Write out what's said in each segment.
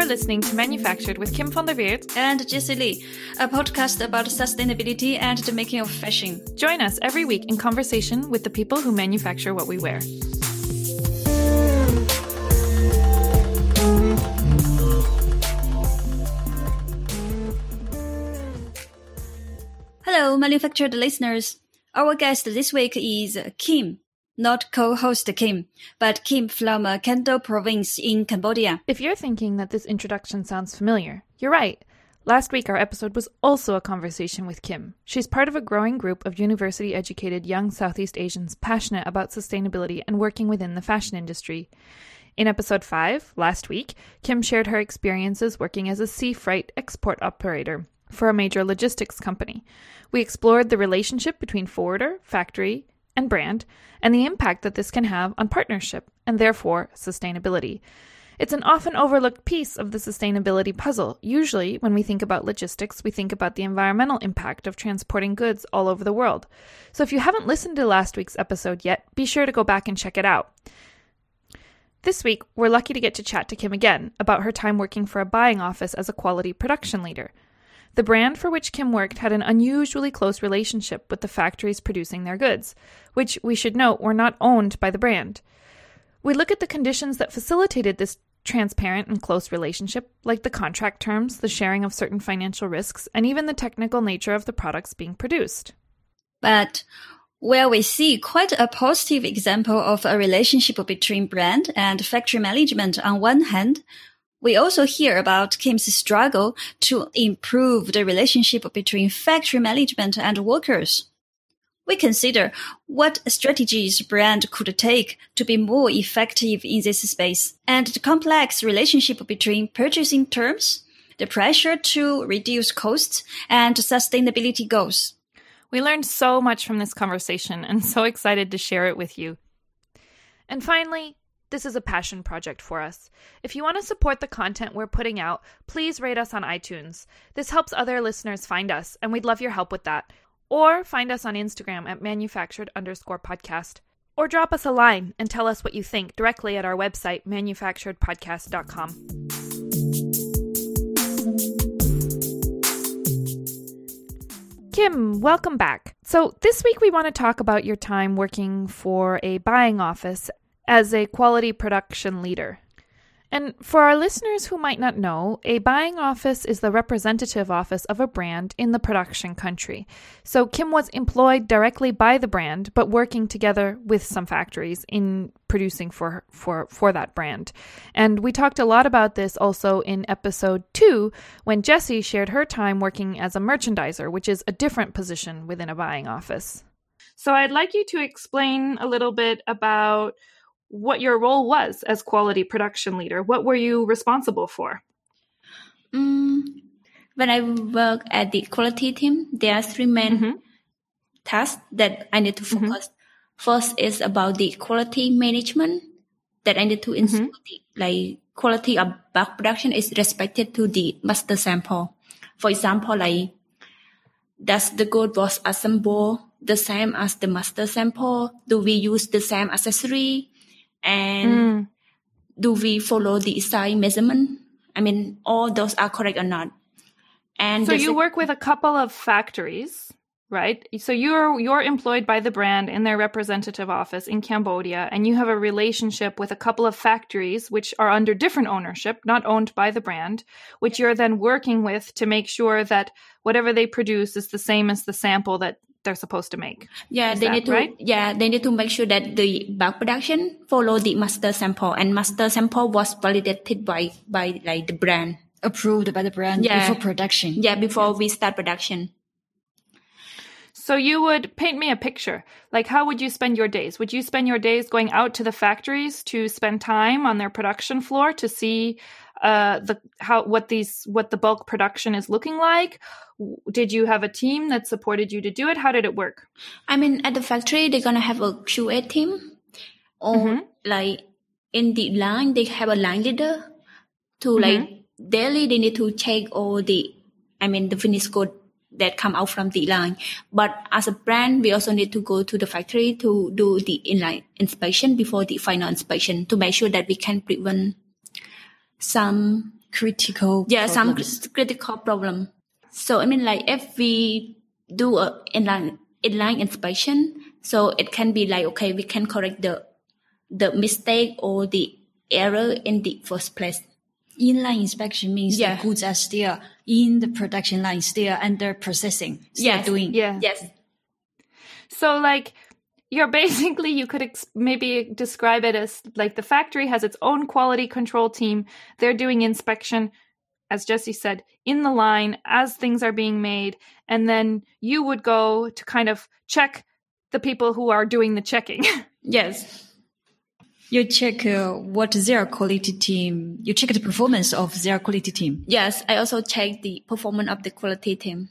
You're listening to Manufactured with Kim van der Weert and Jessie Lee, a podcast about sustainability and the making of fashion. Join us every week in conversation with the people who manufacture what we wear. Hello, manufactured listeners. Our guest this week is Kim, not co-host Kim, but Kim from uh, Kandal province in Cambodia. If you're thinking that this introduction sounds familiar, you're right. Last week, our episode was also a conversation with Kim. She's part of a growing group of university educated young Southeast Asians passionate about sustainability and working within the fashion industry. In episode 5, last week, Kim shared her experiences working as a sea freight export operator for a major logistics company. We explored the relationship between forwarder, factory, and brand, and the impact that this can have on partnership and therefore sustainability. It's an often overlooked piece of the sustainability puzzle. Usually, when we think about logistics, we think about the environmental impact of transporting goods all over the world. So if you haven't listened to last week's episode yet, be sure to go back and check it out. This week, we're lucky to get to chat to Kim again about her time working for a buying office as a quality production leader. The brand for which Kim worked had an unusually close relationship with the factories producing their goods, which we should note were not owned by the brand. We look at the conditions that facilitated this transparent and close relationship, like the contract terms, the sharing of certain financial risks, and even the technical nature of the products being produced. But where we see quite a positive example of a relationship between brand and factory management on one hand, we also hear about Kim's struggle to improve the relationship between factory management and workers. We consider what strategies brand could take to be more effective in this space and the complex relationship between purchasing terms, the pressure to reduce costs, and sustainability goals. We learned so much from this conversation and so excited to share it with you. And finally, this is a passion project for us. If you want to support the content we're putting out, please rate us on iTunes. This helps other listeners find us, and we'd love your help with that. Or find us on Instagram at manufactured underscore podcast. Or drop us a line and tell us what you think directly at our website, manufacturedpodcast.com. Kim, welcome back. So, this week we want to talk about your time working for a buying office as a quality production leader. And for our listeners who might not know, a buying office is the representative office of a brand in the production country. So Kim was employed directly by the brand, but working together with some factories in producing for for for that brand. And we talked a lot about this also in episode 2 when Jessie shared her time working as a merchandiser, which is a different position within a buying office. So I'd like you to explain a little bit about what your role was as quality production leader. What were you responsible for? Mm, when I work at the quality team, there are three main mm-hmm. tasks that I need to mm-hmm. focus. Mm-hmm. First is about the quality management that I need to ensure mm-hmm. the like quality of bulk production is respected to the master sample. For example, like does the good was assembled the same as the master sample? Do we use the same accessory? And mm. do we follow the size measurement? I mean, all those are correct or not? And so you work with a couple of factories, right? So you're you're employed by the brand in their representative office in Cambodia, and you have a relationship with a couple of factories which are under different ownership, not owned by the brand, which you're then working with to make sure that whatever they produce is the same as the sample that they're supposed to make. Yeah, Is they that need to right? yeah, they need to make sure that the bulk production follow the master sample and master sample was validated by by like the brand. Approved by the brand Yeah. before production. Yeah, before we start production. So you would paint me a picture. Like how would you spend your days? Would you spend your days going out to the factories to spend time on their production floor to see uh, the how what these what the bulk production is looking like? W- Did you have a team that supported you to do it? How did it work? I mean, at the factory, they're gonna have a QA team, or Mhm. like in the line, they have a line leader to like daily. They need to check all the, I mean, the finished good that come out from the line. But as a brand, we also need to go to the factory to do the inline inspection before the final inspection to make sure that we can prevent some critical yeah problems. some critical problem so i mean like if we do a inline inline inspection so it can be like okay we can correct the the mistake or the error in the first place inline inspection means Yeah. the goods are still in the production line, still under processing, still Yes. doing. Yeah. yes So, like, you're basically, you could ex- maybe describe it as like the factory has its own quality control team. They're doing inspection, as Jessie said, in the line as things are being made. And then you would go to kind of check the people who are doing the checking. yes You check uh, what their quality team, you check the performance of their quality team. Yes, I also check the performance of the quality team.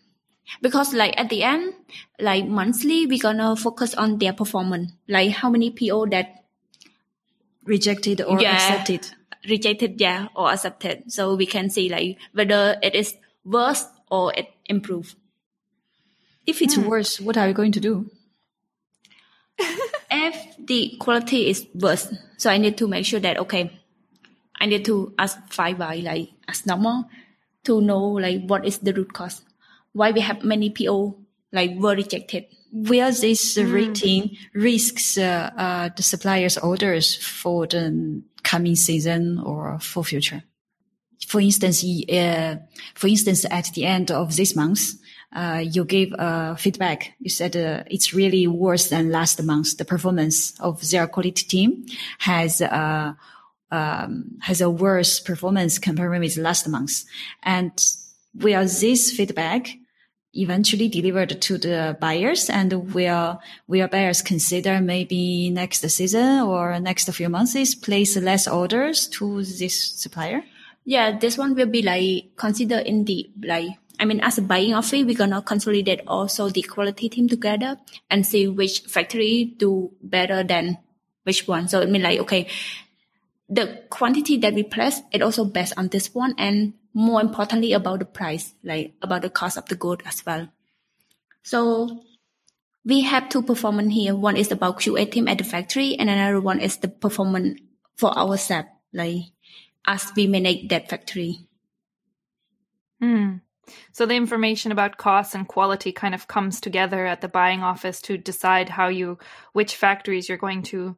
Because like at the end, like monthly, we're gonna focus on their performance. Like how many PO that Rejected or Yeah. accepted. Rejected, yeah, or accepted. So we can see like whether it is worse or it improved. If it's hmm. worse, what are you going to do? If the quality is worse, so I need to make sure that okay, I need to ask five by like as normal to know like what is the root cause. Why we have many PO like were rejected. Will this uh, rating risks uh, uh, the supplier's orders for the coming season or for future? For instance, uh, for instance, at the end of this month, uh, you gave uh, feedback. You said uh, it's really worse than last month. The performance of their quality team has uh, um, has a worse performance compared with last month. And will this feedback eventually delivered to the buyers and will will buyers consider maybe next season or next few months is place less orders to this supplier? Yeah, this one will be like considered in the like I mean as a buying office, we're gonna consolidate also the quality team together and see which factory do better than which one. So it mean like okay, the quantity that we place it also based on this one and more importantly about the price, like about the cost of the good as well. So we have two performance here. One is about QA team at the factory and another one is the performance for ourselves, like as we manage that factory. Hmm. So the information about costs and quality kind of comes together at the buying office to decide how you, which factories you're going to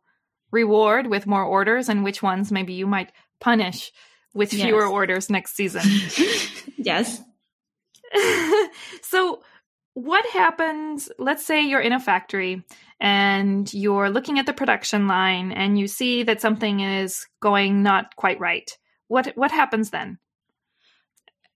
reward with more orders and which ones maybe you might punish with Yes. fewer orders next season. Yes. so what happens let's say you're in a factory and you're looking at the production line and you see that something is going not quite right what what happens then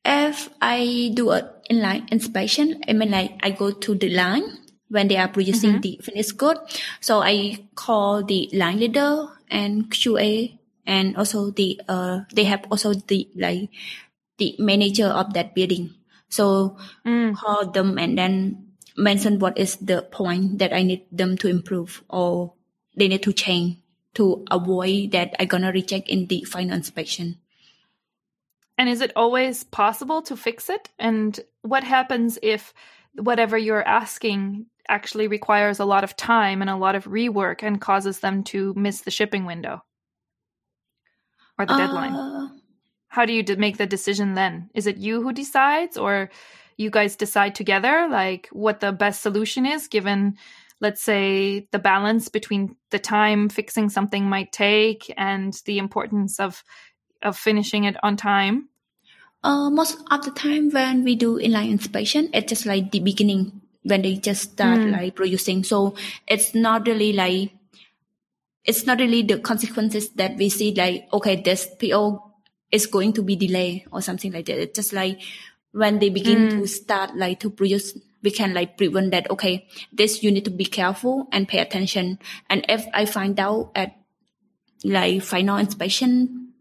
If I do a inline inspection, I mean like I go to the line when they are producing mm-hmm. the finished good. So I call the line leader and QA and also the uh they have also the like the manager of that building. So Mm. call them and then mention what is the point that I need them to improve or they need to change to avoid that I gonna reject in the final inspection. and is it always possible to fix it and what happens if whatever you're asking actually requires a lot of time and a lot of rework and causes them to miss the shipping window or the deadline? Uh, how do you make the decision then? Is it you who decides or you guys decide together like what the best solution is given let's say the balance between the time fixing something might take and the importance of of finishing it on time? Uh, most of the time when we do inline inspection, it's just like the beginning when they just start like producing. So it's not really like, it's not really the consequences that we see like, okay, this PO is going to be delayed or something like that. It's just like when they begin to mm. start like to produce, we can like prevent that, okay, this you need to be careful and pay attention. And if I find out at like final inspection,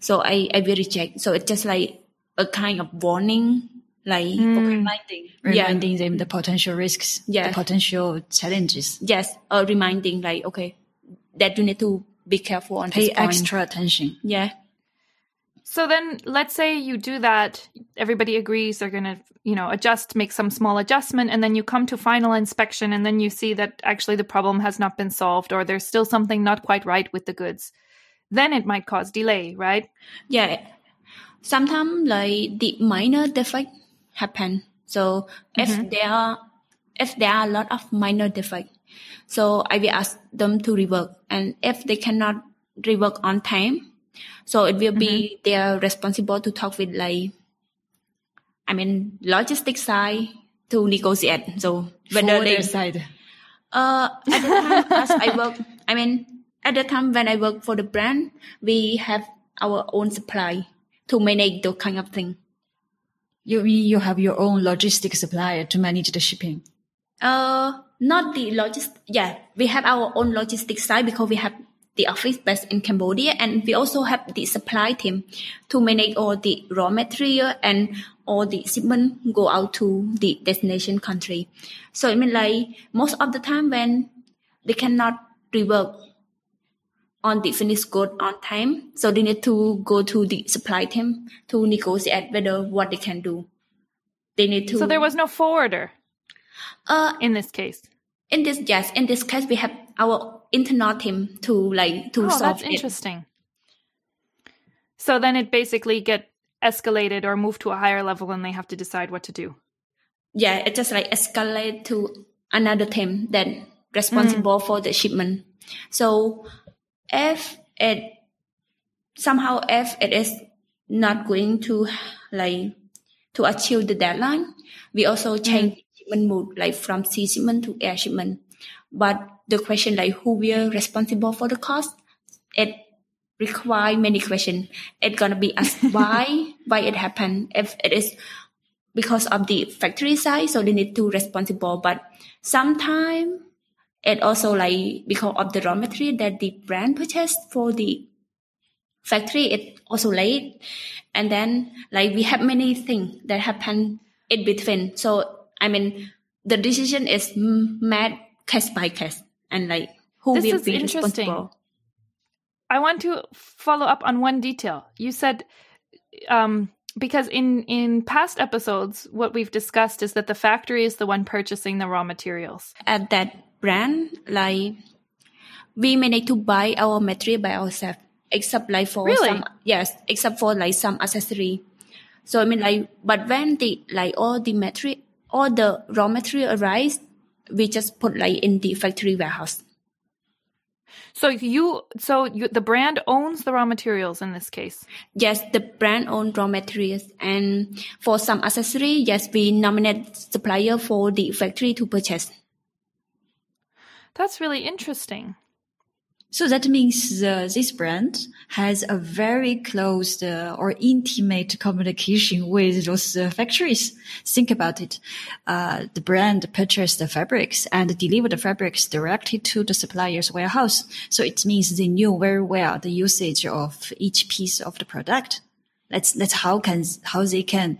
so I, I will reject. So it's just like a kind of warning, like mm. Reminding, Yeah. reminding them the potential risks, Yeah. the potential challenges. yes, a reminding like okay, that you need to be careful on Pay this point. extra attention. Yeah, So then let's say you do that, everybody agrees they're going to, you know, adjust, make some small adjustment and then you come to final inspection and then you see that actually the problem has not been solved or there's still something not quite right with the goods. Then it might cause delay, right? yeah. sometimes like the minor defect happen. So if mm-hmm. there are if there are a lot of minor defect, so I will ask them to rework. And if they cannot rework on time, so it will mm-hmm. be their responsible to talk with like I mean logistics side to negotiate. So whether For they side. Uh, at the time as I work, I mean at the time when I work for the brand, we have our own supply to manage those kind of thing. You mean you have your own logistic supplier to manage the shipping. Uh, not the logist. Yeah, we have our own logistics side because we have the office based in Cambodia, and we also have the supply team to manage all the raw material and all the shipment go out to the destination country. So I mean, like most of the time when they cannot rework on the finished good on time. So they need to go to the supply team to negotiate whether what they can do. They need to. So there was no forwarder. Uh, in this case. In this, yes, in this case, we have our internal team to like to oh, solve that's interesting. So then it basically get escalated or moved to a higher level, and they have to decide what to do. Yeah, it just like escalate to another team that responsible mm. for the shipment. So if it somehow if it is not going to like to achieve the deadline, we also mm. change. Shipment mode like from sea shipment to air shipment. But the question like who will responsible for the cost, it require many questions. It's gonna be asked why why it happened. If it is because of the factory side, so they need to responsible. But sometimes it also like because of the raw material that the brand purchased for the factory, it also late. And then like we have many things that happen in between. So I mean, the decision is made case by case, and like who this will be responsible. I want to follow up on one detail. You said um, because in in past episodes, what we've discussed is that the factory is the one purchasing the raw materials. At that brand, like we may need to buy our material by ourselves, except like for really? some yes, except for like some accessory. So I mean like, but when the like all the material, all the raw material arrives, we just put like in the factory warehouse. So you, so you, the brand owns the raw materials in this case. Yes, the brand owns raw materials, and for some accessory, yes, we nominate supplier for the factory to purchase. That's really interesting. So that means uh, this brand has a very close uh, or intimate communication with those uh, factories. Think about it. Uh, the brand purchased the fabrics and delivered the fabrics directly to the supplier's warehouse. So it means they knew very well the usage of each piece of the product. That's, that's how can, how they can,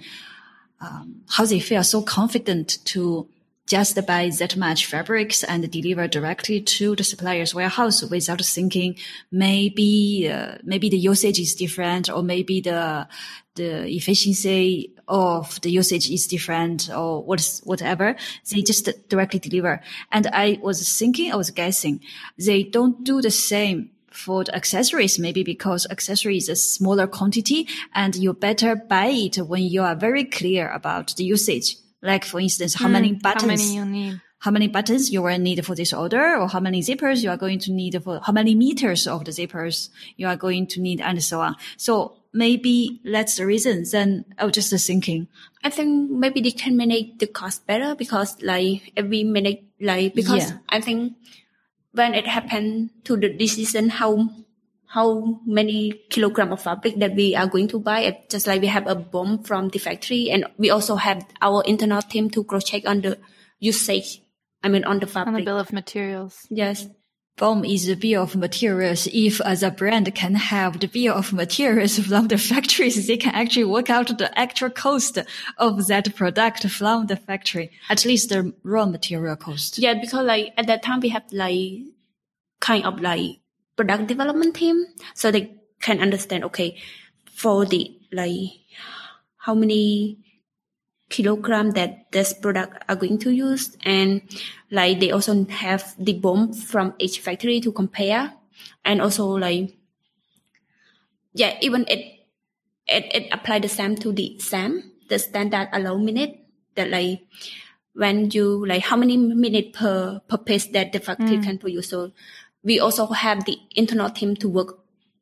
um, how they feel so confident to just buy that much fabrics and deliver directly to the supplier's warehouse without thinking maybe uh, maybe the usage is different or maybe the the efficiency of the usage is different or what's whatever. They just directly deliver. And I was thinking, I was guessing, they don't do the same for the accessories, maybe because accessories is a smaller quantity and you better buy it when you are very clear about the usage like for instance, how mm, many buttons? How many you need? How many buttons you will need for this order, or how many zippers you are going to need for how many meters of the zippers you are going to need, and so on. So maybe that's the reason. Then I was just thinking. I think maybe they can manage the cost better because like every minute, like because yeah. I think when it happened to the decision how how many kilogram of fabric that we are going to buy. Just like we have a BOM from the factory, and we also have our internal team to cross check on the usage. I mean, on the fabric. On the bill of materials. Yes. BOM is the bill of materials. If as a brand can have the bill of materials from the factories, they can actually work out the actual cost of that product from the factory, at least the raw material cost. Yeah, because like at that time we have like kind of like product development team so they can understand okay for the like how many kilogram that this product are going to use and like they also have the BOM from each factory to compare and also like yeah even it it, it apply the same to the SAM, the standard allow minute that like when you like how many minute per per piece that the factory mm. can produce. So we also have the internal team to work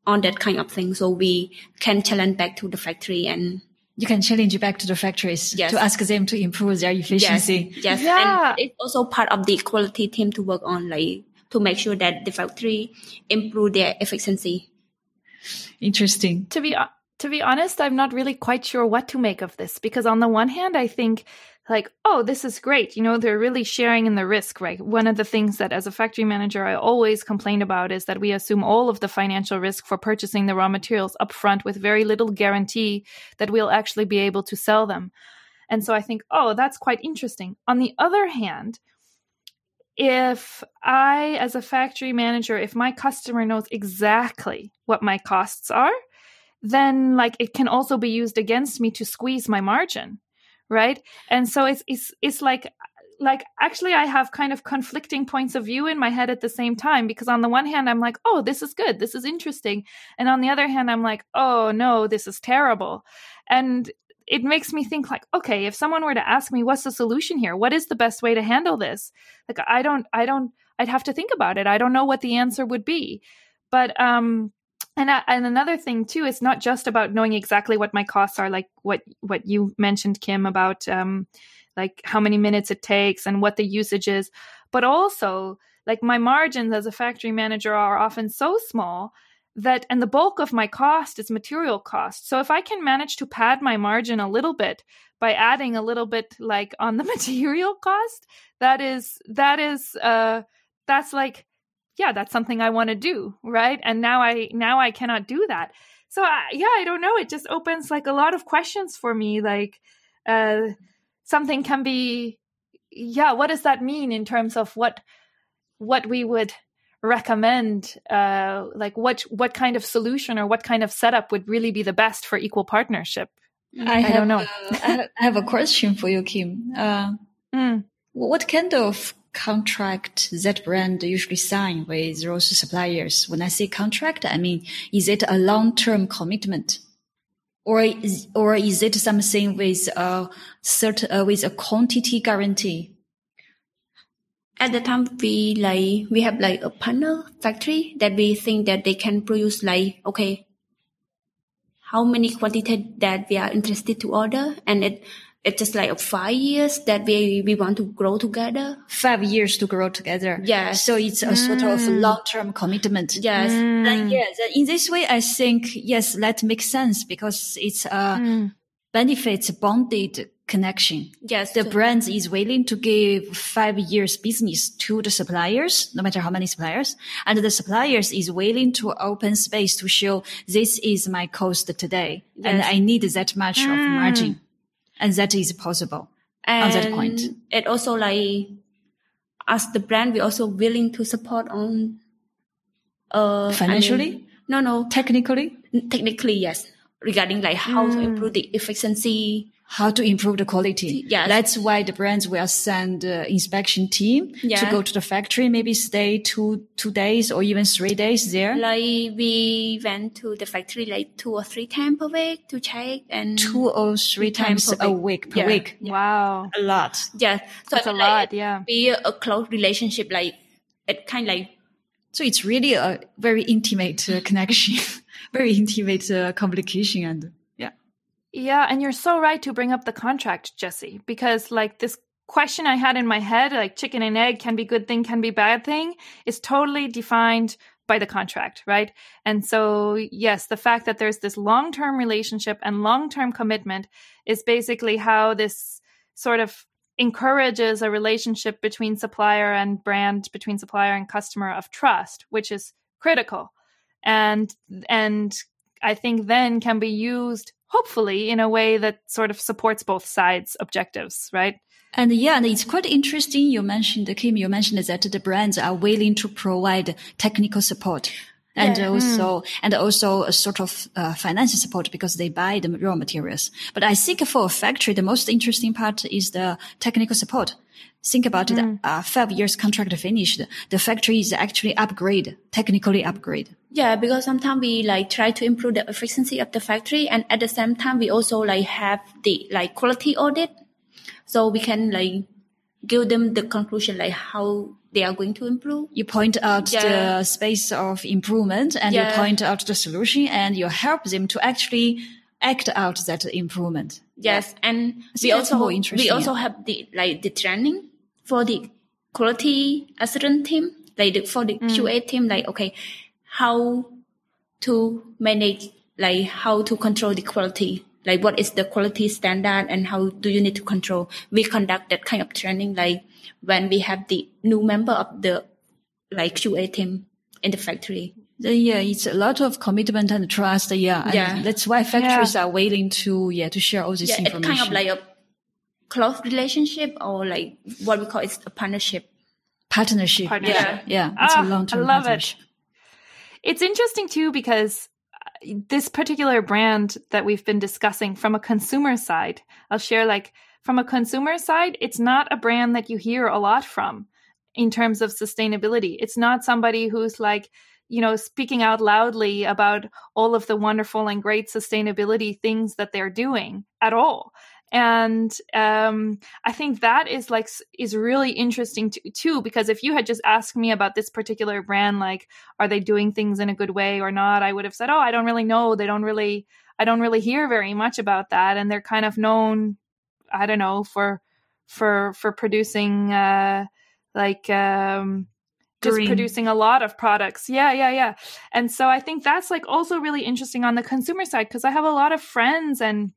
on that kind of thing. So we can challenge back to the factory and you can challenge back to the factories yes. to ask them to improve their efficiency. Yes, yes. Yeah. and it's also part of the quality team to work on, like to make sure that the factory improve their efficiency. Interesting. To be to be honest, I'm not really quite sure what to make of this because on the one hand, I think like, oh, this is great. You know, they're really sharing in the risk, right? One of the things that as a factory manager, I always complain about is that we assume all of the financial risk for purchasing the raw materials upfront with very little guarantee that we'll actually be able to sell them. And so I think, oh, that's quite interesting. On the other hand, if I, as a factory manager, if my customer knows exactly what my costs are, then like it can also be used against me to squeeze my margin right? And so it's it's it's like like actually i have kind of conflicting points of view in my head at the same time because on the one hand i'm like oh this is good. This is interesting. And on the other hand i'm like oh no this is terrible. And it makes me think like okay if someone were to ask me what's the solution here? What is the best way to handle this? Like i don't i don't i'd have to think about it. I don't know what the answer would be. But um and uh, and another thing too it's not just about knowing exactly what my costs are like what what you mentioned kim about um like how many minutes it takes and what the usage is. But also like my margins as a factory manager are often so small that and the bulk of my cost is material cost. So if i can manage to pad my margin a little bit by adding a little bit like on the material cost that is that is uh that's like yeah, that's something I want to do, right? And now I now I cannot do that. So I, yeah, I don't know. It just opens like a lot of questions for me. Like uh, something can be, yeah. What does that mean in terms of what what we would recommend? Uh, like what what kind of solution or what kind of setup would really be the best for equal partnership? I, I have, don't know. I have a question for you, Kim. Uh, mm. What kind of contract that brand usually sign with those suppliers? When I say contract, I mean, is it a long-term commitment? Or is, or is it something with a certain, uh, with a quantity guarantee? At the time, we like, we have like a partner factory that we think that they can produce like, okay, how many quantity that we are interested to order and it it's just like five years that we we want to grow together. Five years to grow together. Yeah. So it's a mm. sort of mm. long term commitment. Yes. Mm. And yes, in this way, I think yes, that makes sense because it's a mm. benefits bonded connection. Yes. The brand is willing to give five years business to the suppliers, no matter how many suppliers. And the suppliers is willing to open space to show this is my cost today. Yes. And I need that much of mm. margin and that is possible and on that point. It also like as the brand, we're also willing to support on uh financially. I mean, no, no, technically. Technically, yes. Regarding like how mm. to improve the efficiency how to improve the quality. Yeah, That's why the brands will send uh, inspection team yeah. to go to the factory, maybe stay two, two days or even three days there. Like we went to the factory like two or three times per week to check and two or three, three times, times a week per yeah. week. Wow. A lot. Yeah. So That's a like, lot. Yeah. Be a close relationship, like it kind of like. So it's really a very intimate uh, connection, very intimate uh, communication and yeah. yeah, and you're so right to bring up the contract, Jessie, because like this question I had in my head, like chicken and egg can be good thing, can be bad thing, is totally defined by the contract, right? And so, yes, the fact that there's this long term relationship and long term commitment is basically how this sort of encourages a relationship between supplier and brand, between supplier and customer of trust, which is critical. And, and I think then can be used hopefully in a way that sort of supports both sides' objectives, right? And yeah, and it's quite interesting. You mentioned, Kim, you mentioned that the brands are willing to provide technical support. And yeah. also mm. and also a sort of uh, financial support because they buy the raw materials. But I think for a factory, the most interesting part is the technical support. Think about mm. the uh, five years contract finished. The factory is actually upgrade, technically upgrade. Yeah, because sometimes we like try to improve the efficiency of the factory, and at the same time we also like have the like quality audit, so we can like give them the conclusion like how they are going to improve. You point out yeah. the space of improvement and yeah. you point out the solution and you help them to actually act out that improvement. Yes. And we also, we also have the, like the training for the quality assurance team, like the, for the mm. QA team, like, okay, how to manage, like how to control the quality like what is the quality standard and how do you need to control we conduct that kind of training like when we have the new member of the like QA team in the factory. Yeah, it's a lot of commitment and trust. Yeah, yeah. And that's why factories yeah. are willing to yeah to share all this yeah, information. It's kind of like a close relationship or like what we call it's a partnership. Partnership. partnership. Yeah, yeah. It's ah, a long term. I love it. It's interesting too because this particular brand that we've been discussing from a consumer side, I'll share like from a consumer side, it's not a brand that you hear a lot from in terms of sustainability. It's not somebody who's like, you know, speaking out loudly about all of the wonderful and great sustainability things that they're doing at all. And um, I think that is like is really interesting to, too because if you had just asked me about this particular brand, like are they doing things in a good way or not, I would have said, oh, I don't really know. They don't really, I don't really hear very much about that, and they're kind of known I don't know for for for producing uh like um just Green. producing a lot of products. Yeah, yeah, yeah. And so I think that's like also really interesting on the consumer side because I have a lot of friends and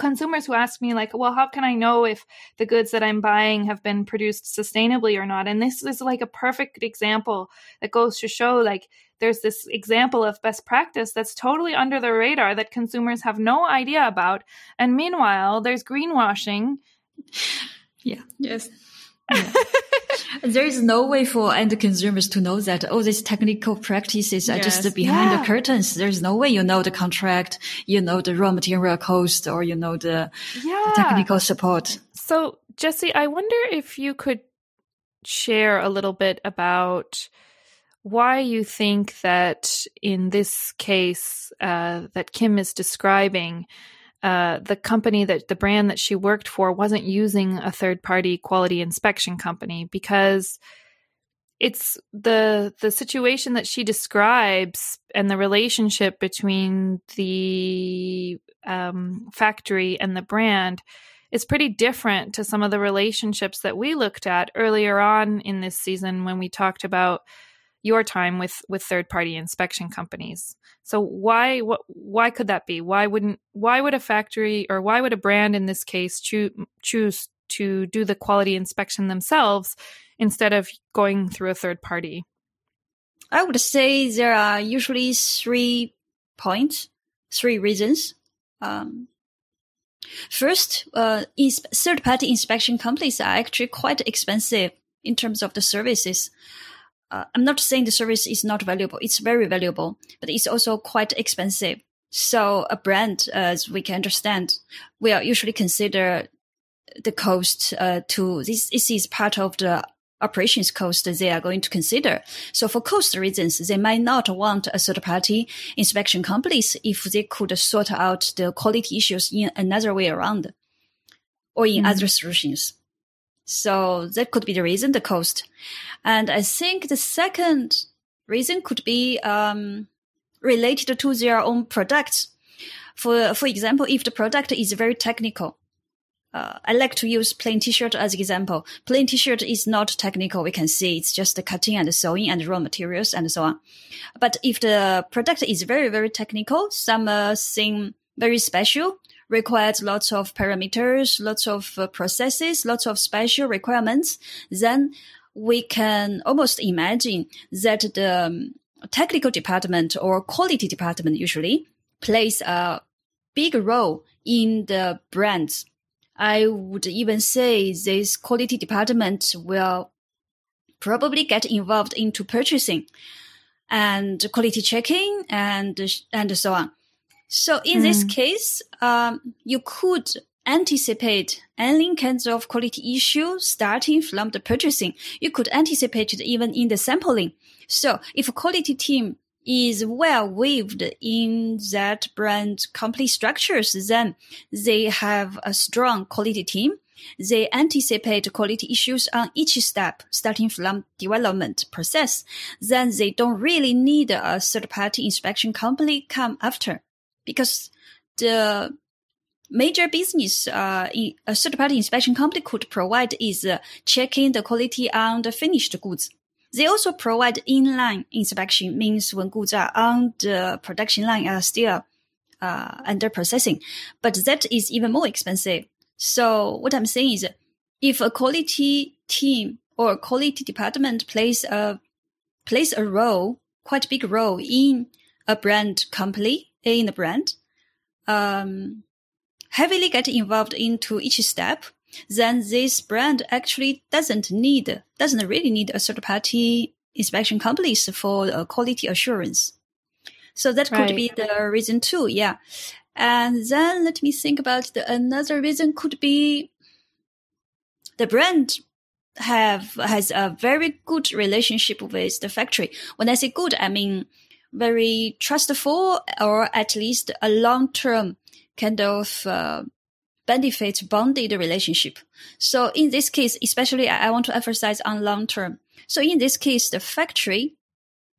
consumers who ask me like well how can i know if the goods that i'm buying have been produced sustainably or not? And this is like a perfect example that goes to show like there's this example of best practice that's totally under the radar that consumers have no idea about. And meanwhile there's greenwashing. Yeah. Yes. Yeah. there is no way for end consumers to know that all these technical practices are yes. just behind yeah. the curtains. There's no way you know the contract, you know the raw material cost, or you know the, yeah. the technical support. So, Jessie, I wonder if you could share a little bit about why you think that in this case uh, that Kim is describing, uh, the company that the brand that she worked for wasn't using a third party quality inspection company because it's the the situation that she describes and the relationship between the um, factory and the brand is pretty different to some of the relationships that we looked at earlier on in this season when we talked about your time with with third party inspection companies. So why what why could that be? Why wouldn't why would a factory or why would a brand in this case choo- choose to do the quality inspection themselves instead of going through a third party? I would say there are usually three points, three reasons. Um, first, uh, third party inspection companies are actually quite expensive in terms of the services uh, I'm not saying the service is not valuable. It's very valuable, but it's also quite expensive. So a brand, as we can understand, will usually consider the cost uh, to this. This is part of the operations cost they are going to consider. So for cost reasons, they might not want a third party inspection companies if they could sort out the quality issues in another way around or in mm. other solutions. So that could be the reason, the cost. And I think the second reason could be um, related to their own products. For for example, if the product is very technical, uh, I like to use plain t-shirt as example. Plain t-shirt is not technical. We can see it's just the cutting and sewing and raw materials and so on. But if the product is very, very technical, something very special, requires lots of parameters, lots of uh, processes, lots of special requirements, then we can almost imagine that the um, technical department or quality department usually plays a big role in the brands. I would even say this quality department will probably get involved into purchasing. and quality checking and and so on. So in mm. this case, um, you could anticipate any kinds of quality issues starting from the purchasing. You could anticipate it even in the sampling. So if a quality team is well weaved in that brand complete structures, then they have a strong quality team. They anticipate quality issues on each step, starting from development process. Then they don't really need a third party inspection company come after because the major business uh, a third party inspection company could provide is uh, checking the quality on the finished goods. They also provide inline inspection, means when goods are on the production line are still uh, under processing, but that is even more expensive. So what I'm saying is, if a quality team or quality department plays a plays a role, quite big role in a brand company in the brand, um, heavily get involved into each step, then this brand actually doesn't need, doesn't really need a third party inspection companies for uh, quality assurance. So that could be the reason too. Yeah. And then let me think about the another reason could be the brand have has a very good relationship with the factory. When I say good, I mean very trustful or at least a long term kind of uh, benefit bonded relationship. So in this case, especially I, want to emphasize on long term. So in this case, the factory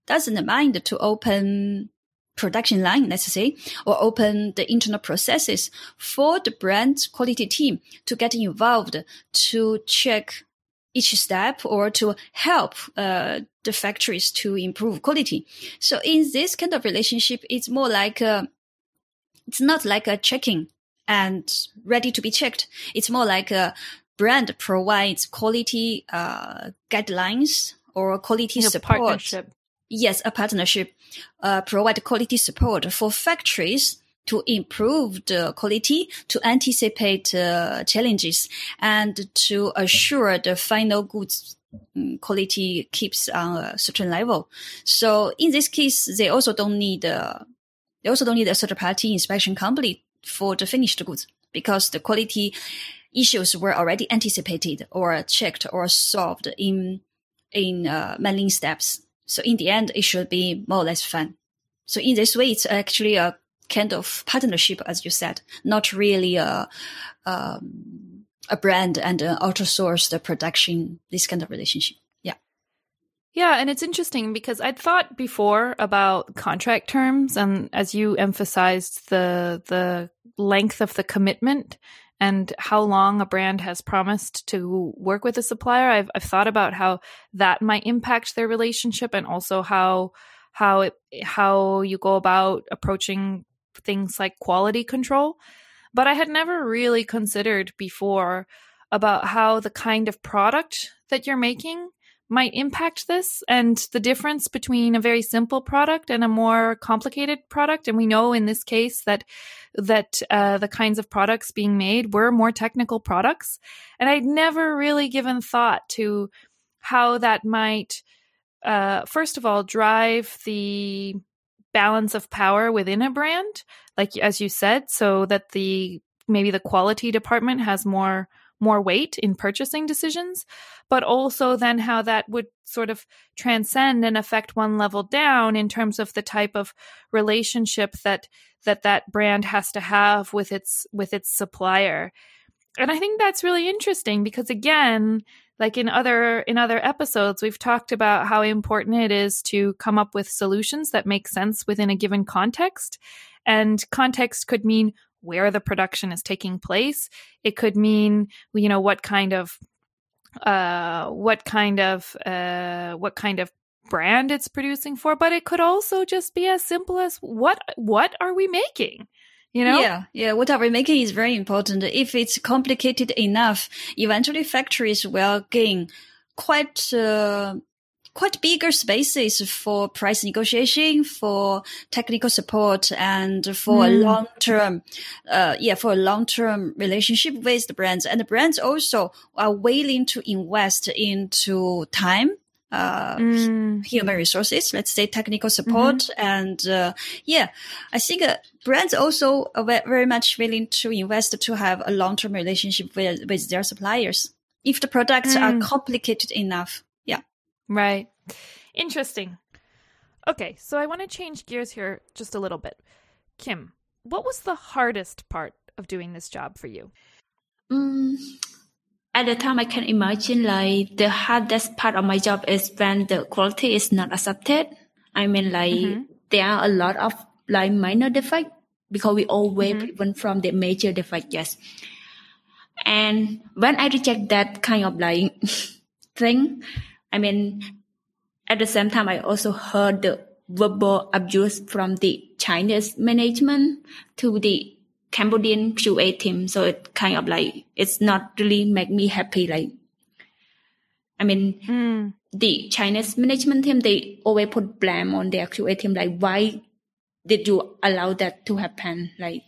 doesn't mind to open production line, let's say, or open the internal processes for the brand quality team to get involved to check each step or to help uh, the factories to improve quality. So in this kind of relationship, it's more like a, it's not like a checking and ready to be checked. It's more like a brand provides quality uh, guidelines or quality support. Partnership. Yes, a partnership. Uh, provide quality support for factories to improve the quality, to anticipate uh, challenges, and to assure the final goods um, quality keeps on a certain level. So in this case, they also don't need uh, they also don't need a third party inspection company for the finished goods because the quality issues were already anticipated or checked or solved in in uh, many steps. So in the end, it should be more or less fun. So in this way, it's actually a kind of partnership, as you said, not really a um, a brand and an outsourced production. This kind of relationship. Yeah. Yeah, and it's interesting because I'd thought before about contract terms, and as you emphasized, the the length of the commitment and how long a brand has promised to work with a supplier. I've I've thought about how that might impact their relationship, and also how how it how you go about approaching things like quality control. But I had never really considered before about how the kind of product that you're making might impact this and the difference between a very simple product and a more complicated product and we know in this case that that uh, the kinds of products being made were more technical products and i'd never really given thought to how that might uh, first of all drive the balance of power within a brand, like as you said, so that the maybe the quality department has more more weight in purchasing decisions, but also then how that would sort of transcend and affect one level down in terms of the type of relationship that that that brand has to have with its with its supplier. And I think that's really interesting because again, like in other in other episodes we've talked about how important it is to come up with solutions that make sense within a given context. And context could mean where the production is taking place. It could mean you know what kind of uh what kind of uh what kind of brand it's producing for but it could also just be as simple as what what are we making you know yeah yeah whatever making is very important if it's complicated enough eventually factories will gain quite uh, quite bigger spaces for price negotiation for technical support and for mm. a long term uh, yeah for a long term relationship with the brands and the brands also are willing to invest into time uh, mm. human resources, let's say technical support. Mm-hmm. And, uh, yeah, I think uh, brands also are very much willing to invest to have a long-term relationship with, with their suppliers if the products mm. are complicated enough. Yeah. Right. Interesting. Okay. So I want to change gears here just a little bit. Kim, what was the hardest part of doing this job for you? Mm, at the time I can imagine like the hardest part of my job is when the quality is not accepted. I mean like mm-hmm. there are a lot of like minor defect because we always mm-hmm. even from the major defect, yes. And when I reject that kind of like thing, I mean at the same time I also heard the verbal abuse from the Chinese management to the Cambodian QA team. So it kind of like, it's not really make me happy. Like, I mean, mm. the Chinese management team, they always put blame on their QA team. Like, why did you allow that to happen? Like,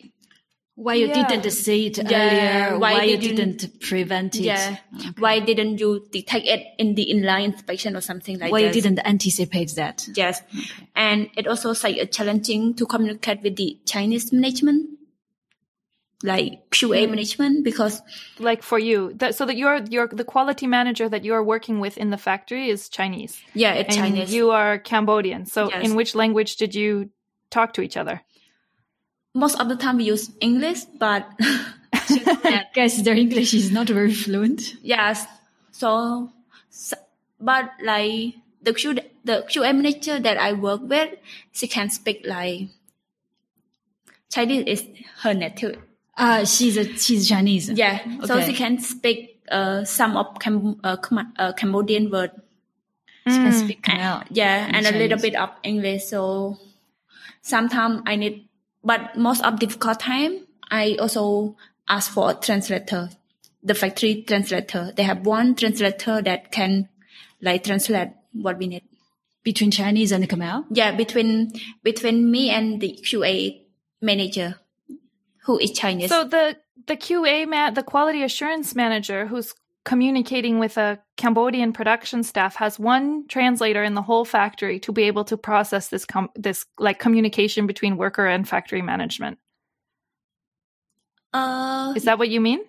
why you yeah. didn't see it yeah. earlier? Why, why you didn't prevent it? Yeah. Okay. Why didn't you detect it in the inline inspection or something like why that? Why you didn't anticipate that? Yes. Okay. And it also like challenging to communicate with the Chinese management like QA mm. management because like for you that so that you're you're the quality manager that you're working with in the factory is Chinese. Yeah, it's and Chinese. You are Cambodian. So yes. in which language did you talk to each other? Most of the time we use English, but I guess their English is not very fluent. Yes. So, so but like the Q the QA manager that I work with, she can speak like Chinese is her native uh, she's a she's Chinese. Yeah, okay. so she can speak uh, some of Cam- uh, uh, Cambodian word. She can speak Khmer. Yeah, and Chinese. a little bit of English. So sometimes I need, but most of difficult time I also ask for a translator, the factory translator. They have one translator that can like translate what we need between Chinese and Khmer. Yeah, between between me and the QA manager who is Chinese. So the the QA man, the quality assurance manager, who's communicating with a Cambodian production staff, has one translator in the whole factory to be able to process this com- this like communication between worker and factory management. Uh, is that what you mean?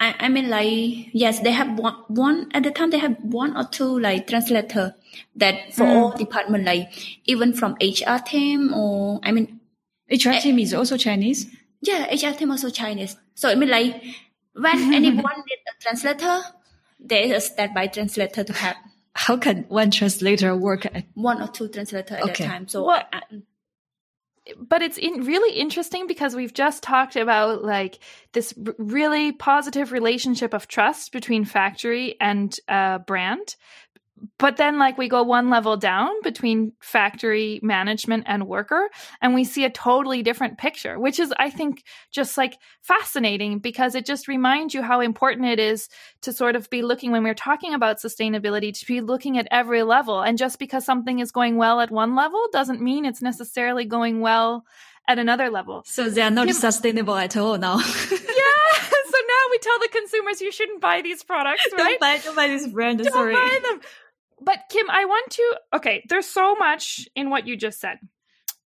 I, I mean, like yes, they have one one at the time. They have one or two like translator that for mm. all department, like even from HR team or I mean, HR team is also Chinese. Yeah, HR team also Chinese. So I mean like when anyone need a translator, there is a standby translator to help. How can one translator work at one or two translator at okay. a time? So well, I, but it's in really interesting because we've just talked about like this r- really positive relationship of trust between factory and uh, brand but then like we go one level down between factory management and worker and we see a totally different picture which is i think just like fascinating because it just reminds you how important it is to sort of be looking when we're talking about sustainability to be looking at every level. And just because something is going well at one level doesn't mean it's necessarily going well at another level. So they are not sustainable at all now. Yeah so now we tell the consumers you shouldn't buy these products right? don't buy, don't buy this brand don't sorry. buy them but Kim, I want to okay, there's so much in what you just said.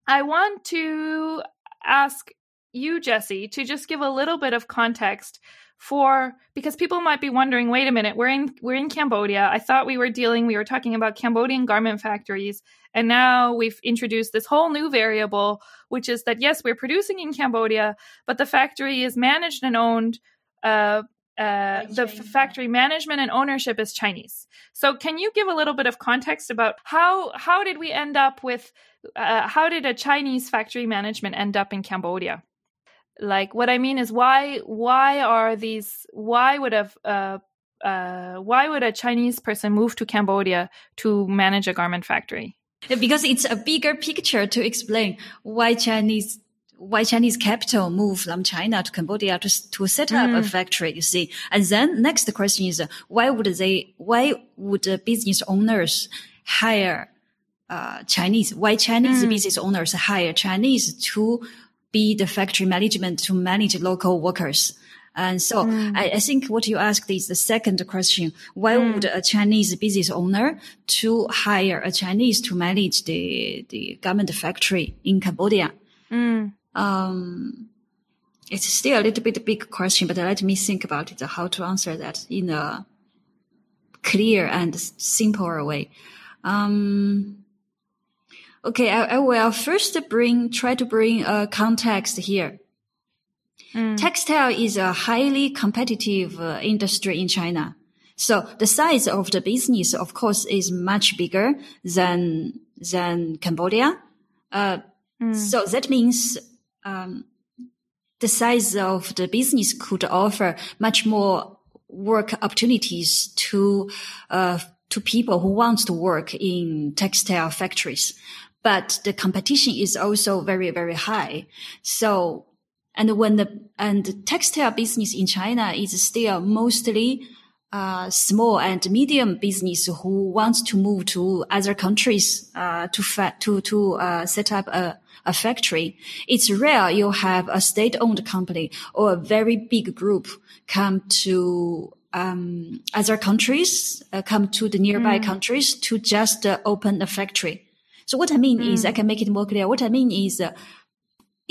I want to ask you, Jessie, to just give a little bit of context for because people might be wondering, wait a minute, we're in we're in Cambodia. I thought we were dealing, we were talking about Cambodian garment factories, and now we've introduced this whole new variable, which is that yes, we're producing in Cambodia, but the factory is managed and owned uh, uh, the factory management and ownership is Chinese. So, can you give a little bit of context about how how did we end up with uh, how did a Chinese factory management end up in Cambodia? Like, what I mean is, why why are these why would a uh, uh, why would a Chinese person move to Cambodia to manage a garment factory? Because it's a bigger picture to explain why Chinese why Chinese capital move from China to Cambodia to, to set up mm. a factory, you see. And then next question is, why would they, why would the business owners hire, uh, Chinese? Why Chinese mm. business owners hire Chinese to be the factory management to manage local workers? And so mm. I, I, think what you asked is the second question. Why mm. would a Chinese business owner to hire a Chinese to manage the, the garment factory in Cambodia? Mm. Um, it's still a little bit big question, but let me think about it, how to answer that in a clear and simpler way. Um, okay, I, I, will first bring, try to bring a context here. Mm. Textile is a highly competitive uh, industry in China. So the size of the business, of course, is much bigger than, than Cambodia. Uh, mm. so that means, um, the size of the business could offer much more work opportunities to, uh, to people who want to work in textile factories. But the competition is also very, very high. So and when the, and textile business in China is still mostly, uh, small and medium business who wants to move to other countries, uh, to, fa- to, to, uh, set up a, a factory. It's rare you have a state owned company or a very big group come to, um, other countries, uh, come to the nearby mm. countries to just uh, open a factory. So what I mean mm. is I can make it more clear. What I mean is, uh,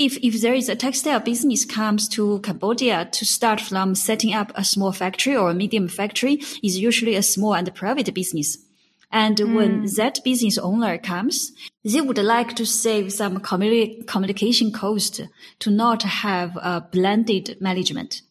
if, if there is a textile business comes to Cambodia to start from setting up a small factory or a medium factory is usually a small and private business. And mm. when that business owner comes, they would like to save some communi- communication cost to not have a blended management.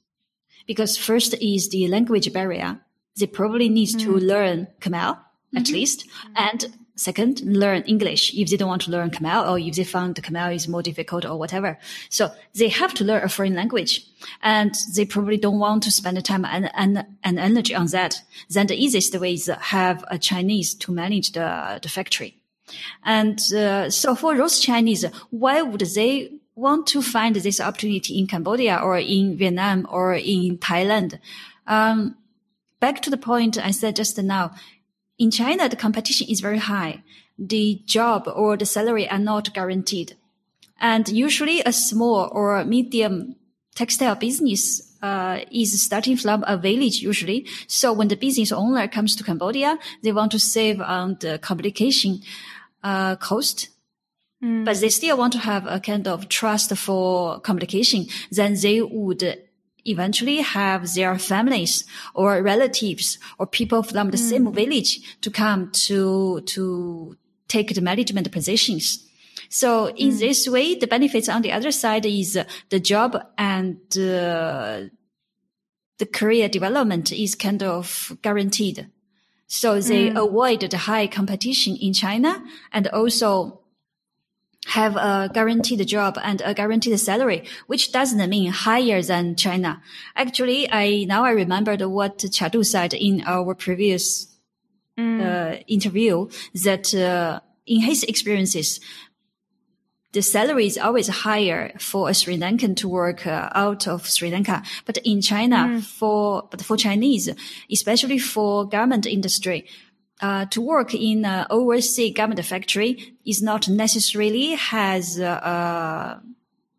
Because first is the language barrier. They probably need mm. to learn Khmer, at mm-hmm. least. And Second, learn English if they don't want to learn Khmer or if they found the Khmer is more difficult or whatever. So they have to learn a foreign language and they probably don't want to spend time and, and, and energy on that. Then the easiest way is have a Chinese to manage the, the factory. And uh, so for those Chinese, why would they want to find this opportunity in Cambodia or in Vietnam or in Thailand? Um, back to the point I said just now, in China, the competition is very high. The job or the salary are not guaranteed. And usually a small or medium textile business uh, is starting from a village usually. So when the business owner comes to Cambodia, they want to save on the communication uh, cost. Mm. But they still want to have a kind of trust for communication. Then they would eventually have their families or relatives or people from the mm. same village to come to, to take the management positions. So in mm. this way, the benefits on the other side is the job and uh, the career development is kind of guaranteed. So they mm. avoid the high competition in China and also have a guaranteed job and a guaranteed salary, which doesn't mean higher than China. Actually, I now I remembered what Chadu said in our previous mm. uh, interview that uh, in his experiences, the salary is always higher for a Sri Lankan to work uh, out of Sri Lanka. But in China, mm. for, but for Chinese, especially for garment industry, uh, to work in an overseas garment factory is not necessarily has uh,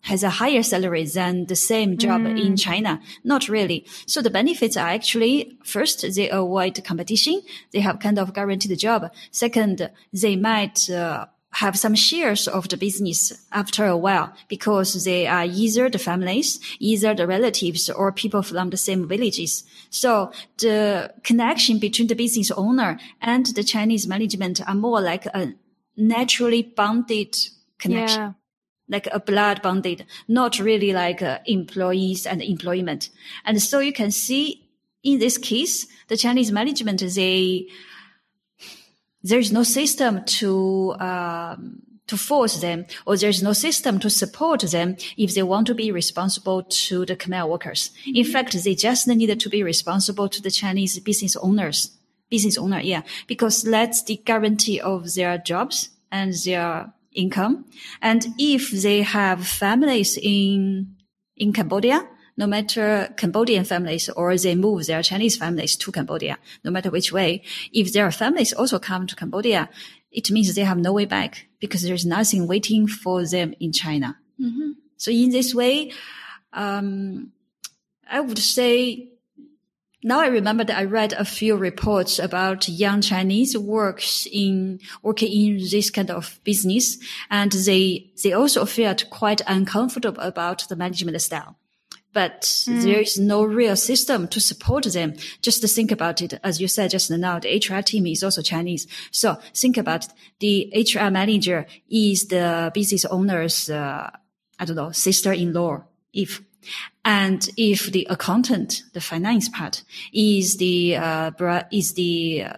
has a higher salary than the same job mm. in China. Not really. So the benefits are actually first they avoid competition. They have kind of guaranteed job. Second, they might uh, have some shares of the business after a while because they are either the families, either the relatives or people from the same villages. So the connection between the business owner and the Chinese management are more like a naturally bonded connection. Yeah. Like a blood bonded, not really like uh, employees and employment. And so you can see in this case, the Chinese management, they, there's no system to um, to force them, or there's no system to support them if they want to be responsible to the Khmer workers. Mm-hmm. In fact, they just need to be responsible to the Chinese business owners. Business owner, yeah, because that's the guarantee of their jobs and their income. And if they have families in in Cambodia, no matter Cambodian families or they move their Chinese families to Cambodia, no matter which way, if their families also come to Cambodia, it means they have no way back because there's nothing waiting for them in China. Mm-hmm. So in this way, um, I would say now I remember that I read a few reports about young Chinese works in working in this kind of business, and they they also felt quite uncomfortable about the management style. But mm. there is no real system to support them. Just to think about it, as you said just now, the HR team is also Chinese. So think about it. the HR manager is the business owner's, uh, I don't know, sister-in-law, if and if the accountant, the finance part, is the uh, is the uh,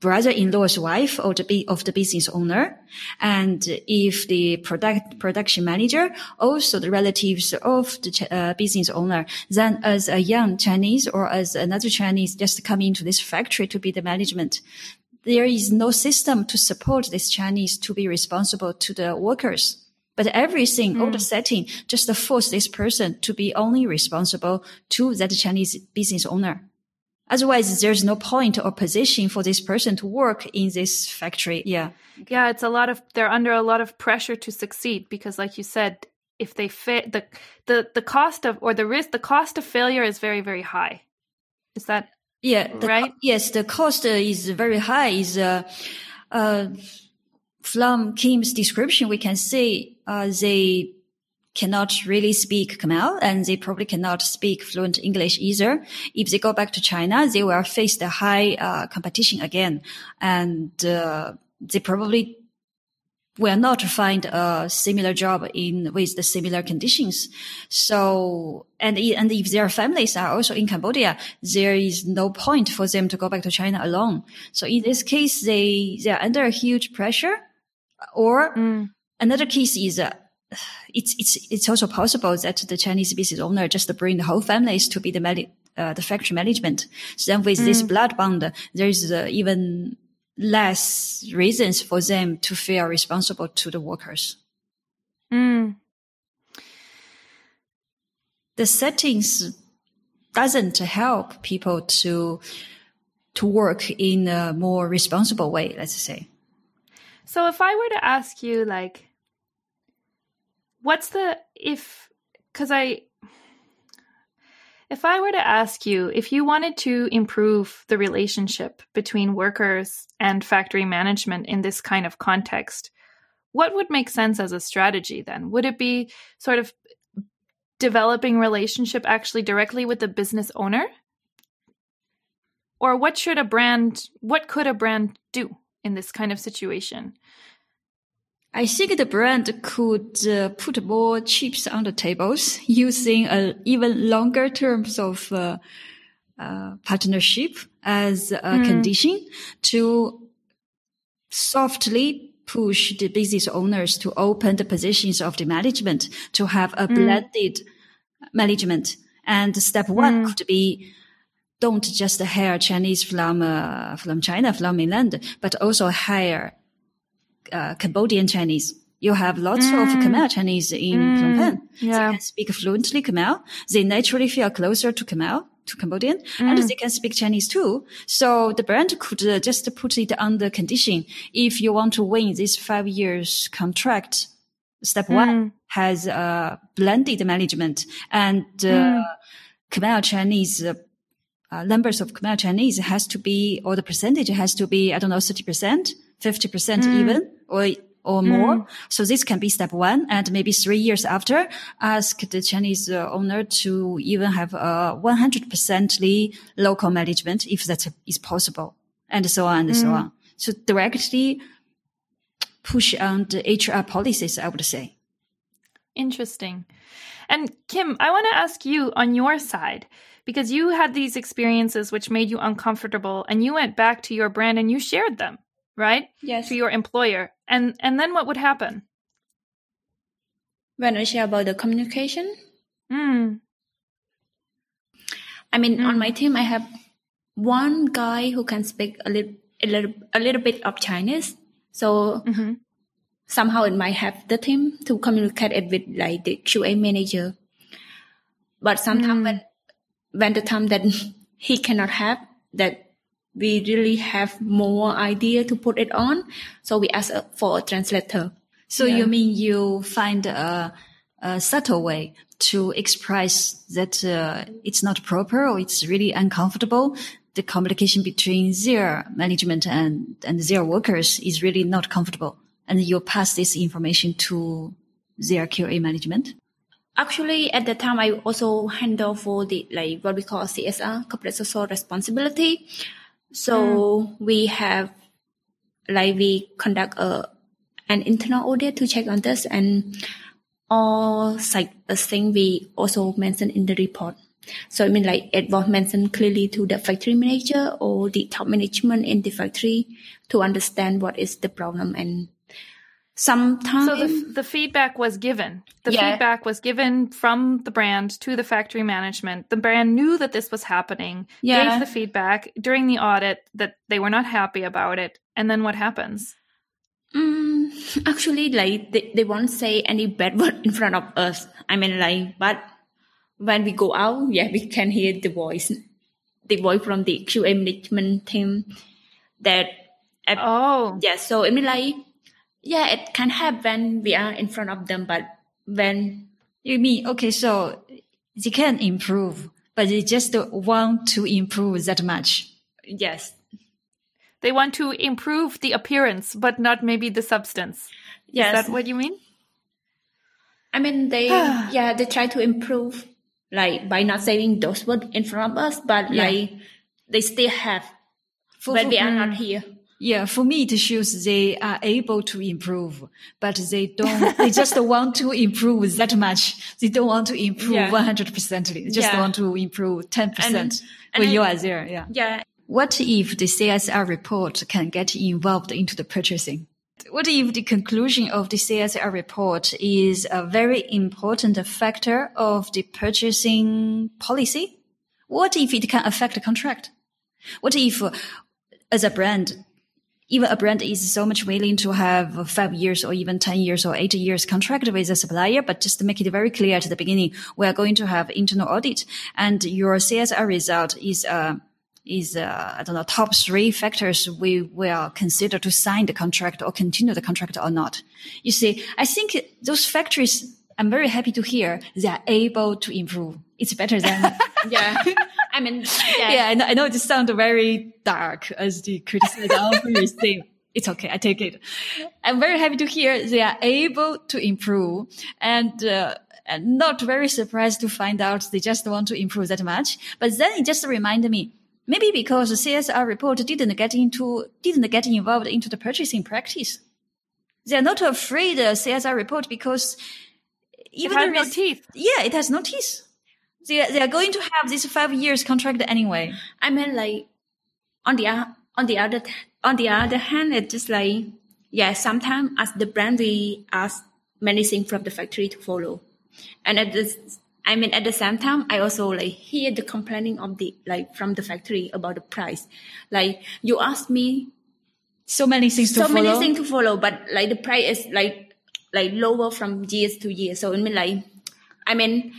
brother-in-law's wife of the of the business owner, and if the product production manager also the relatives of the uh, business owner, then as a young Chinese or as another Chinese just come into this factory to be the management, there is no system to support this Chinese to be responsible to the workers. But everything, mm. all the hmm. setting, just force this person to be only responsible to that Chinese business owner. Otherwise, there's no point or position for this person to work in this factory. Yeah. Yeah. It's a lot of, they're under a lot of pressure to succeed because like you said, if they fit the, the, the cost of, or the risk, the cost of failure is very, very high. Is that yeah, right? yes, the cost is very high. Is uh, uh, from Kim's description, we can see uh, they cannot really speak Khmer and they probably cannot speak fluent English either. If they go back to China, they will face the high uh, competition again, and uh, they probably will not find a similar job in with the similar conditions. So, and and if their families are also in Cambodia, there is no point for them to go back to China alone. So in this case, they they are under a huge pressure or mm. another case is uh, it's it's it's also possible that the Chinese business owner just bring the whole families to be the uh, the factory management. So then with mm. this blood bond, there is uh, even less reasons for them to feel responsible to the workers. Mm. The settings doesn't help people to to work in a more responsible way. Let's say. So if I were to ask you, like, what's the, if, because I, if I were to ask you if you wanted to improve the relationship between workers and factory management in this kind of context, what would make sense as a strategy then? Would it be sort of developing relationship actually directly with the business owner? Or what should a brand, what could a brand do? in this kind of situation? I think the brand could uh, put more chips on the tables using a even longer terms of uh, uh, partnership as a mm. condition to softly push the business owners to open the positions of the management to have a mm. blended management. And step one mm. could be don't just hire Chinese from uh, from China, from mainland, but also hire uh, Cambodian Chinese. You have lots mm. of Khmer Chinese in mm. Phnom Penh. Yeah. They can speak fluently Khmer. They naturally feel closer to Khmer, to Cambodian, mm. and they can speak Chinese too. So the brand could uh, just put it the condition if you want to win this five years contract. Step one mm. has uh, blended management and uh, mm. Khmer Chinese uh, uh, numbers of Khmer Chinese has to be, or the percentage has to be, I don't know, 30%, 50% mm. even, or, or mm. more. So this can be step one. And maybe three years after, ask the Chinese uh, owner to even have a 100% local management if that is possible and so on and mm. so on. So directly push on the HR policies, I would say. Interesting. And Kim, I want to ask you on your side, because you had these experiences which made you uncomfortable and you went back to your brand and you shared them, right? Yes. To your employer. And and then what would happen? When I share about the communication? Mm. I mean, mm. on my team I have one guy who can speak a little a little a little bit of Chinese. So mm-hmm. somehow it might help the team to communicate it with like the QA manager. But sometimes mm. when when the time that he cannot have that we really have more idea to put it on so we ask for a translator so yeah. you mean you find a, a subtle way to express that uh, it's not proper or it's really uncomfortable, the communication between their management and, and their workers is really not comfortable. And you pass this information to their QA management. Actually, at the time, I also handle for the like what we call CSR, corporate social responsibility. So mm. we have like we conduct a an internal audit to check on this and all like a thing we also mentioned in the report. So I mean like it was mentioned clearly to the factory manager or the top management in the factory to understand what is the problem and sometimes so the, the feedback was given. The yeah. feedback was given from the brand to the factory management. The brand knew that this was happening yeah. gave the feedback during the audit that they were not happy about it and then what happens? Mm, actually like they, they won't say any bad word in front of us. I mean like but when we go out yeah we can hear the voice the voice from the qa management team that oh. yeah so i mean like yeah, it can happen when we are in front of them, but when you mean okay, so they can improve, but they just want to improve that much. Yes. They want to improve the appearance, but not maybe the substance. Yes. Is that what you mean? I mean, they, yeah, they try to improve, like, by not saying those words in front of us, but yeah. like, they still have when we are not mm. here. Yeah, for me, it shows they are able to improve, but they don't, they just want to improve that much. They don't want to improve yeah. 100%. They just yeah. want to improve 10% and, and when I, you are there. Yeah. Yeah. What if the CSR report can get involved into the purchasing? What if the conclusion of the CSR report is a very important factor of the purchasing policy? What if it can affect the contract? What if, as a brand, even a brand is so much willing to have five years or even 10 years or eight years contract with a supplier, but just to make it very clear at the beginning, we are going to have internal audit and your CSR result is, uh, is, uh, I don't know, top three factors we will consider to sign the contract or continue the contract or not. You see, I think those factories, I'm very happy to hear they are able to improve. It's better than, yeah. I mean, yeah, yeah I, know, I know it sounds very dark as the criticism of thing. It's okay. I take it. I'm very happy to hear they are able to improve and, uh, and not very surprised to find out they just want to improve that much. But then it just reminded me, maybe because the CSR report didn't get into, didn't get involved into the purchasing practice. They are not afraid of CSR report because even it has no teeth. Yeah, it has no teeth. They they are going to have this five years contract anyway. I mean, like on the on the other on the other hand, it's just like yeah. Sometimes as the brand, we ask many things from the factory to follow, and at this. I mean, at the same time, I also like hear the complaining of the like from the factory about the price. Like you ask me, so many things so to follow. many things to follow, but like the price is like like lower from years to year. So I mean, like, I mean,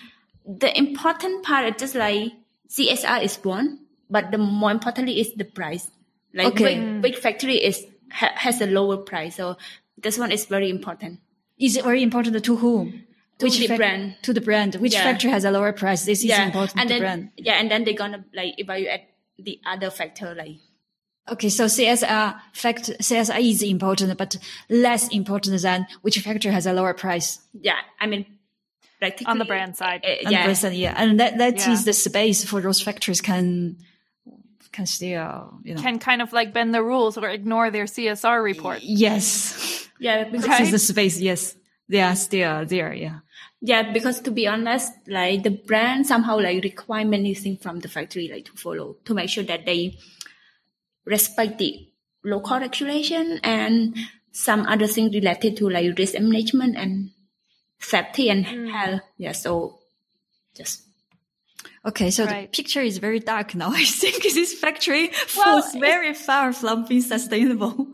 the important part is just like CSR is one, but the more importantly is the price. Like okay. big, big factory is ha, has a lower price, so this one is very important. Is it very important to whom? To Which the brand. To the brand. Which yeah. factory has a lower price? This is important and to then, brand. Yeah, and then they're gonna like evaluate the other factor like Okay, so CSR fact CSR is important, but less important than which factory has a lower price. Yeah, I mean on the brand side. Uh, yeah. Brand, yeah. And that, that yeah. is the space for those factories can, can still, you know. Can kind of like bend the rules or ignore their CSR report. Yes. Yeah. Because right? is the space. Yes. They are still there. Yeah. Yeah. Because to be honest, like the brand somehow like require many things from the factory like to follow to make sure that they respect the local regulation and some other things related to like risk management and safety and mm. health. Yeah. So just. Okay, so right. the picture is very dark now. I think this factory well, falls very far from being sustainable.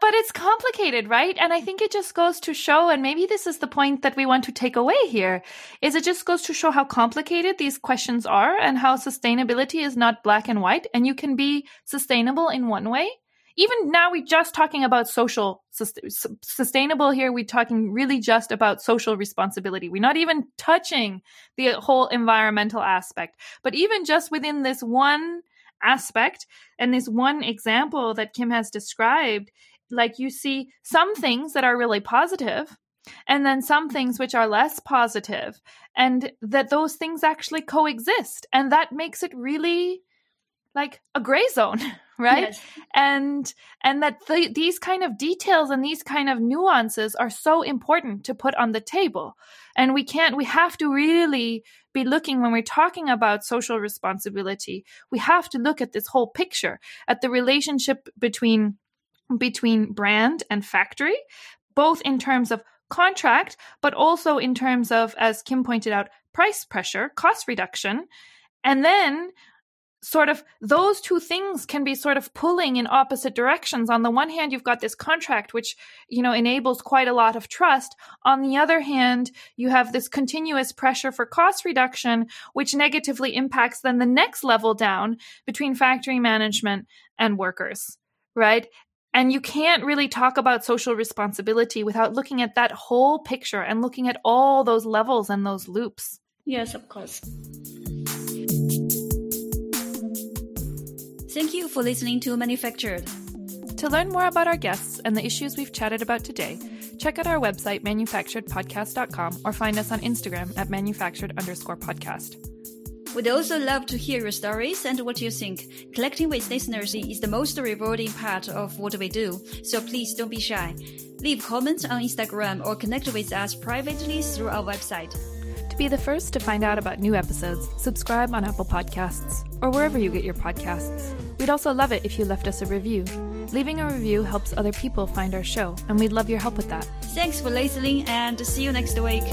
But it's complicated, right? And I think it just goes to show, and maybe this is the point that we want to take away here, is it just goes to show how complicated these questions are and how sustainability is not black and white. And you can be sustainable in one way even now we're just talking about social sustainable here we're talking really just about social responsibility. We're not even touching the whole environmental aspect. But even just within this one aspect and this one example that kim has described like you see some things that are really positive and then some things which are less positive and that those things actually coexist. And that makes it really like a gray zone right? Yes. and and that th- these kind of details and these kind of nuances are so important to put on the table. And we can't we have to really be looking when we're talking about social responsibility we have to look at this whole picture at the relationship between between brand and factory both in terms of contract but also in terms of as kim pointed out price pressure cost reduction. And then sort of those two things can be sort of pulling in opposite directions. On the one hand you've got this contract which you know enables quite a lot of trust. On the other hand you have this continuous pressure for cost reduction which negatively impacts then the next level down between factory management and workers right? And you can't really talk about social responsibility without looking at that whole picture and looking at all those levels and those loops. Yes of course Thank you for listening to Manufactured. To learn more about our guests and the issues we've chatted about today, check out our website, manufacturedpodcast.com, or find us on Instagram at manufactured underscore podcast. We'd also love to hear your stories and what you think. Collecting with listeners is the most rewarding part of what we do, so please don't be shy. Leave comments on Instagram or connect with us privately through our website. Be the first to find out about new episodes, subscribe on Apple Podcasts or wherever you get your podcasts. We'd also love it if you left us a review. Leaving a review helps other people find our show, and we'd love your help with that. Thanks for listening, and see you next week.